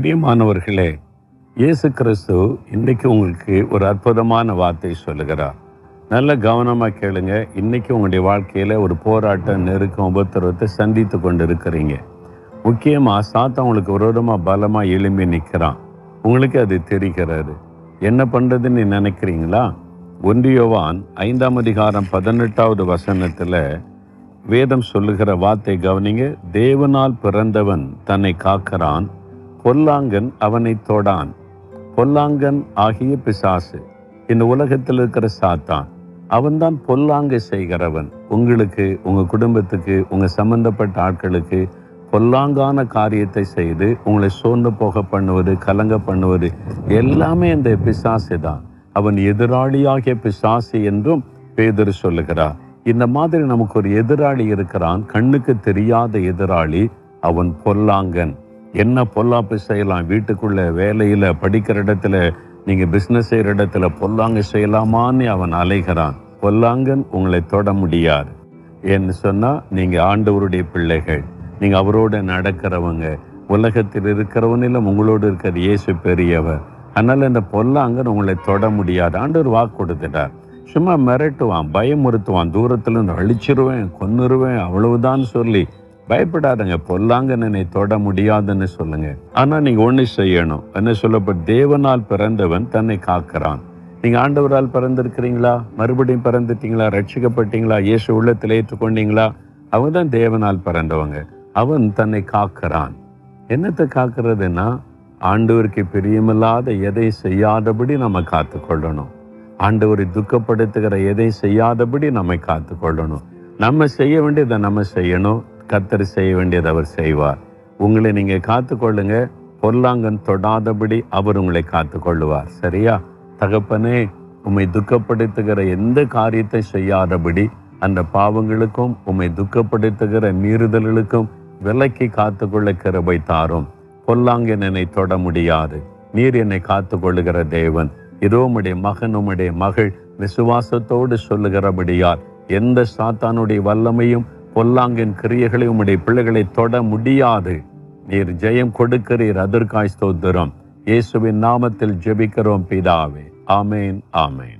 பிரியமானவர்களே இயேசு கிறிஸ்து இன்றைக்கு உங்களுக்கு ஒரு அற்புதமான வார்த்தை சொல்லுகிறார். நல்ல கவனமாக கேளுங்க. இன்னைக்கு உங்களுடைய வாழ்க்கையில் ஒரு போராட்டம் நெருக்கம் உபத்திரவத்தை சந்தித்து கொண்டு இருக்கிறீங்க முக்கியமாக சாத்தா உங்களுக்கு விரோதமாக பலமாக எழும்பி நிற்கிறான். உங்களுக்கு அது தெரிகிறது. என்ன பண்ணுறதுன்னு நினைக்கிறீங்களா? ஒன்றியோவான் ஐந்தாம் அதிகாரம் பதினெட்டாவது வசனத்தில் வேதம் சொல்லுகிற வார்த்தை கவனிங்க. தேவனால் பிறந்தவன் தன்னை காக்கிறான் பொல்லாங்கன் அவனை தொடான். பொல்லாங்கன் ஆகிய பிசாசு இந்த உலகத்தில் இருக்கிற சாத்தான். அவன்தான் பொல்லாங்க செய்கிறவன். உங்களுக்கு உங்கள் குடும்பத்துக்கு உங்கள் சம்பந்தப்பட்ட ஆட்களுக்கு பொல்லாங்கான காரியத்தை செய்து உங்களை சோர்ந்து போக பண்ணுவது கலங்க பண்ணுவது எல்லாமே இந்த பிசாசு தான். அவன் எதிராளியாகிய பிசாசு என்றும் பேதர் சொல்லுகிறார். இந்த மாதிரி நமக்கு ஒரு எதிராளி இருக்கிறான். கண்ணுக்கு தெரியாத எதிராளி அவன் பொல்லாங்கன். என்ன பொல்லாப்பு செய்யலாம்? வீட்டுக்குள்ள வேலையில் படிக்கிற இடத்துல நீங்கள் பிஸ்னஸ் செய்கிற இடத்துல பொல்லாங்க செய்யலாமான்னு அவன் அலைகிறான். பொல்லாங்கன் உங்களை தொட முடியாது. ஏன்னு சொன்னால் நீங்கள் ஆண்டவருடைய பிள்ளைகள். நீங்கள் அவரோட நடக்கிறவங்க. உலகத்தில் இருக்கிறவனிலும் உங்களோடு இருக்கிற இயேசு பெரியவர். அதனால் இந்த பொல்லாங்கன் உங்களை தொட முடியாது. ஆண்டவர் வாக்கு கொடுத்துட்டார். சும்மா மிரட்டுவான் பயமுறுத்துவான் தூரத்துலேருந்து அழிச்சிருவேன் கொன்னுருவேன் அவ்வளவுதான் சொல்லி பயப்படாதங்க. பொல்லாங்கன்னு என்னை தொட முடியாதுன்னு சொல்லுங்க. ஆனா நீங்க ஒண்ணு செய்யணும். என்ன சொல்லப்பட்ட தேவனால் பிறந்தவன் தன்னை காக்கிறான். நீங்க ஆண்டவரால் பிறந்திருக்கிறீங்களா? மறுபடியும் பிறந்துட்டீங்களா? ரட்சிக்கப்பட்டீங்களா? இயேசு உள்ளத்தில் ஏற்றுக்கொண்டீங்களா? அவங்க தான் தேவனால் பிறந்தவங்க. அவன் தன்னை காக்கிறான். என்னத்தை காக்கிறதுன்னா ஆண்டவருக்கு பிரியமில்லாத எதை செய்யாதபடி நம்ம காத்துக்கொள்ளணும். ஆண்டவரை துக்கப்படுத்துகிற எதை செய்யாதபடி நம்மை காத்துக்கொள்ளணும். நம்ம செய்ய வேண்டியதை நம்ம செய்யணும். கத்தர் செய்ய வேண்டியது அவர் செய்வார். உங்களை நீங்க காத்துக்கொள்ளுங்க. பொல்லாங்கன் தொடாதபடி அவர் உங்களை காத்துக்கொள்ளுவார். சரியா? தகப்பனே உம்மை துக்கப்படுத்துகிற எந்த காரியத்தை செய்யாதபடி அந்த பாவங்களுக்கும் உம்மை துக்கப்படுத்துகிற மீறுதல்களுக்கும் விலக்கி காத்துக்கொள்ள கிருபை தாரும். பொல்லாங்கன் என்னை தொட முடியாது. நீர் என்னை காத்துக்கொள்ளுகிற தேவன். இதோ உம்முடைய மகன் உம்முடைய மகள் விசுவாசத்தோடு சொல்லுகிறபடியால் எந்த சாத்தானுடைய வல்லமையும் பொல்லாங்கின் கிரியைகளை உம்முடைய பிள்ளைகளை தொட முடியாது. நீர் ஜெயம் கொடுக்கிறீர். அதற்காய் ஸ்தோத்திரம். இயேசுவின் நாமத்தில் ஜெபிக்கிறோம் பிதாவே. ஆமேன் ஆமேன்.